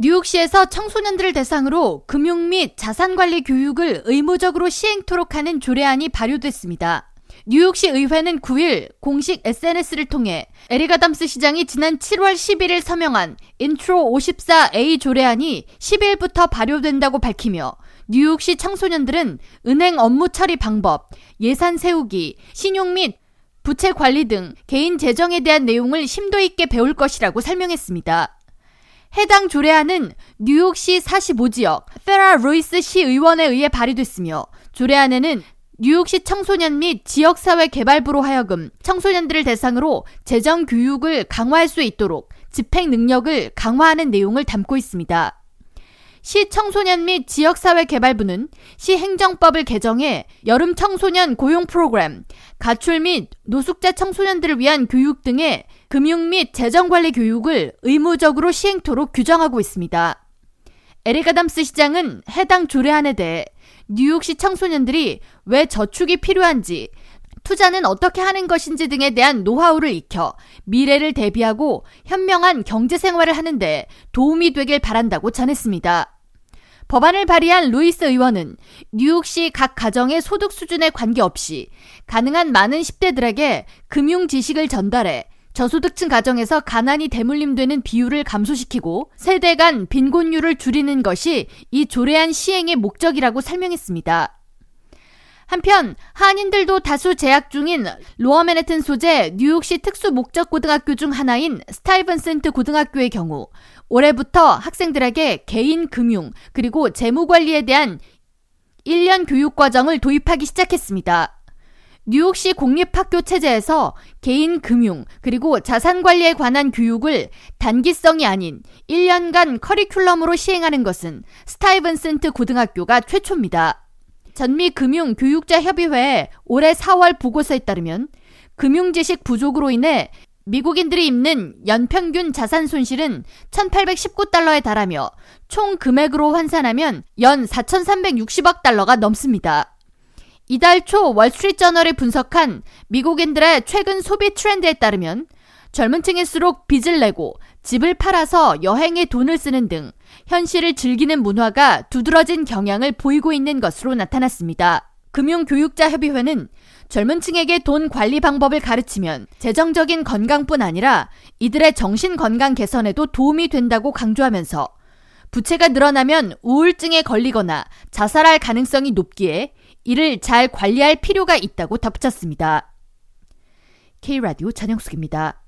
뉴욕시에서 청소년들을 대상으로 금융 및 자산관리 교육을 의무적으로 시행토록 하는 조례안이 발효됐습니다. 뉴욕시 의회는 9일 공식 SNS를 통해 에릭 아담스 시장이 지난 7월 11일 서명한 인트로 54A 조례안이 10일부터 발효된다고 밝히며 뉴욕시 청소년들은 은행 업무 처리 방법, 예산 세우기, 신용 및 부채 관리 등 개인 재정에 대한 내용을 심도 있게 배울 것이라고 설명했습니다. 해당 조례안은 뉴욕시 45지역 파라 루이스 시 의원에 의해 발의됐으며 조례안에는 뉴욕시 청소년 및 지역사회 개발부로 하여금 청소년들을 대상으로 재정 교육을 강화할 수 있도록 집행 능력을 강화하는 내용을 담고 있습니다. 시 청소년 및 지역사회 개발부는 시 행정법을 개정해 여름 청소년 고용 프로그램, 가출 및 노숙자 청소년들을 위한 교육 등의 금융 및 재정관리 교육을 의무적으로 시행토록 규정하고 있습니다. 에릭 아담스 시장은 해당 조례안에 대해 뉴욕시 청소년들이 왜 저축이 필요한지, 투자는 어떻게 하는 것인지 등에 대한 노하우를 익혀 미래를 대비하고 현명한 경제 생활을 하는데 도움이 되길 바란다고 전했습니다. 법안을 발의한 루이스 의원은 뉴욕시 각 가정의 소득 수준에 관계없이 가능한 많은 10대들에게 금융 지식을 전달해 저소득층 가정에서 가난이 대물림되는 비율을 감소시키고 세대 간 빈곤율을 줄이는 것이 이 조례안 시행의 목적이라고 설명했습니다. 한편 한인들도 다수 재학 중인 로어 맨해튼 소재 뉴욕시 특수 목적 고등학교 중 하나인 스타이브센트 고등학교의 경우 올해부터 학생들에게 개인 금융 그리고 재무 관리에 대한 1년 교육 과정을 도입하기 시작했습니다. 뉴욕시 공립학교 체제에서 개인 금융 그리고 자산 관리에 관한 교육을 단기성이 아닌 1년간 커리큘럼으로 시행하는 것은 스타이브센트 고등학교가 최초입니다. 전미 금융 교육자 협의회 올해 4월 보고서에 따르면 금융 지식 부족으로 인해 미국인들이 입는 연평균 자산 손실은 1819달러에 달하며 총 금액으로 환산하면 연 4360억 달러가 넘습니다. 이달 초 월스트리트저널이 분석한 미국인들의 최근 소비 트렌드에 따르면 젊은 층일수록 빚을 내고 집을 팔아서 여행에 돈을 쓰는 등 현실을 즐기는 문화가 두드러진 경향을 보이고 있는 것으로 나타났습니다. 금융교육자협의회는 젊은 층에게 돈 관리 방법을 가르치면 재정적인 건강뿐 아니라 이들의 정신 건강 개선에도 도움이 된다고 강조하면서 부채가 늘어나면 우울증에 걸리거나 자살할 가능성이 높기에 이를 잘 관리할 필요가 있다고 덧붙였습니다. K라디오 전영숙입니다.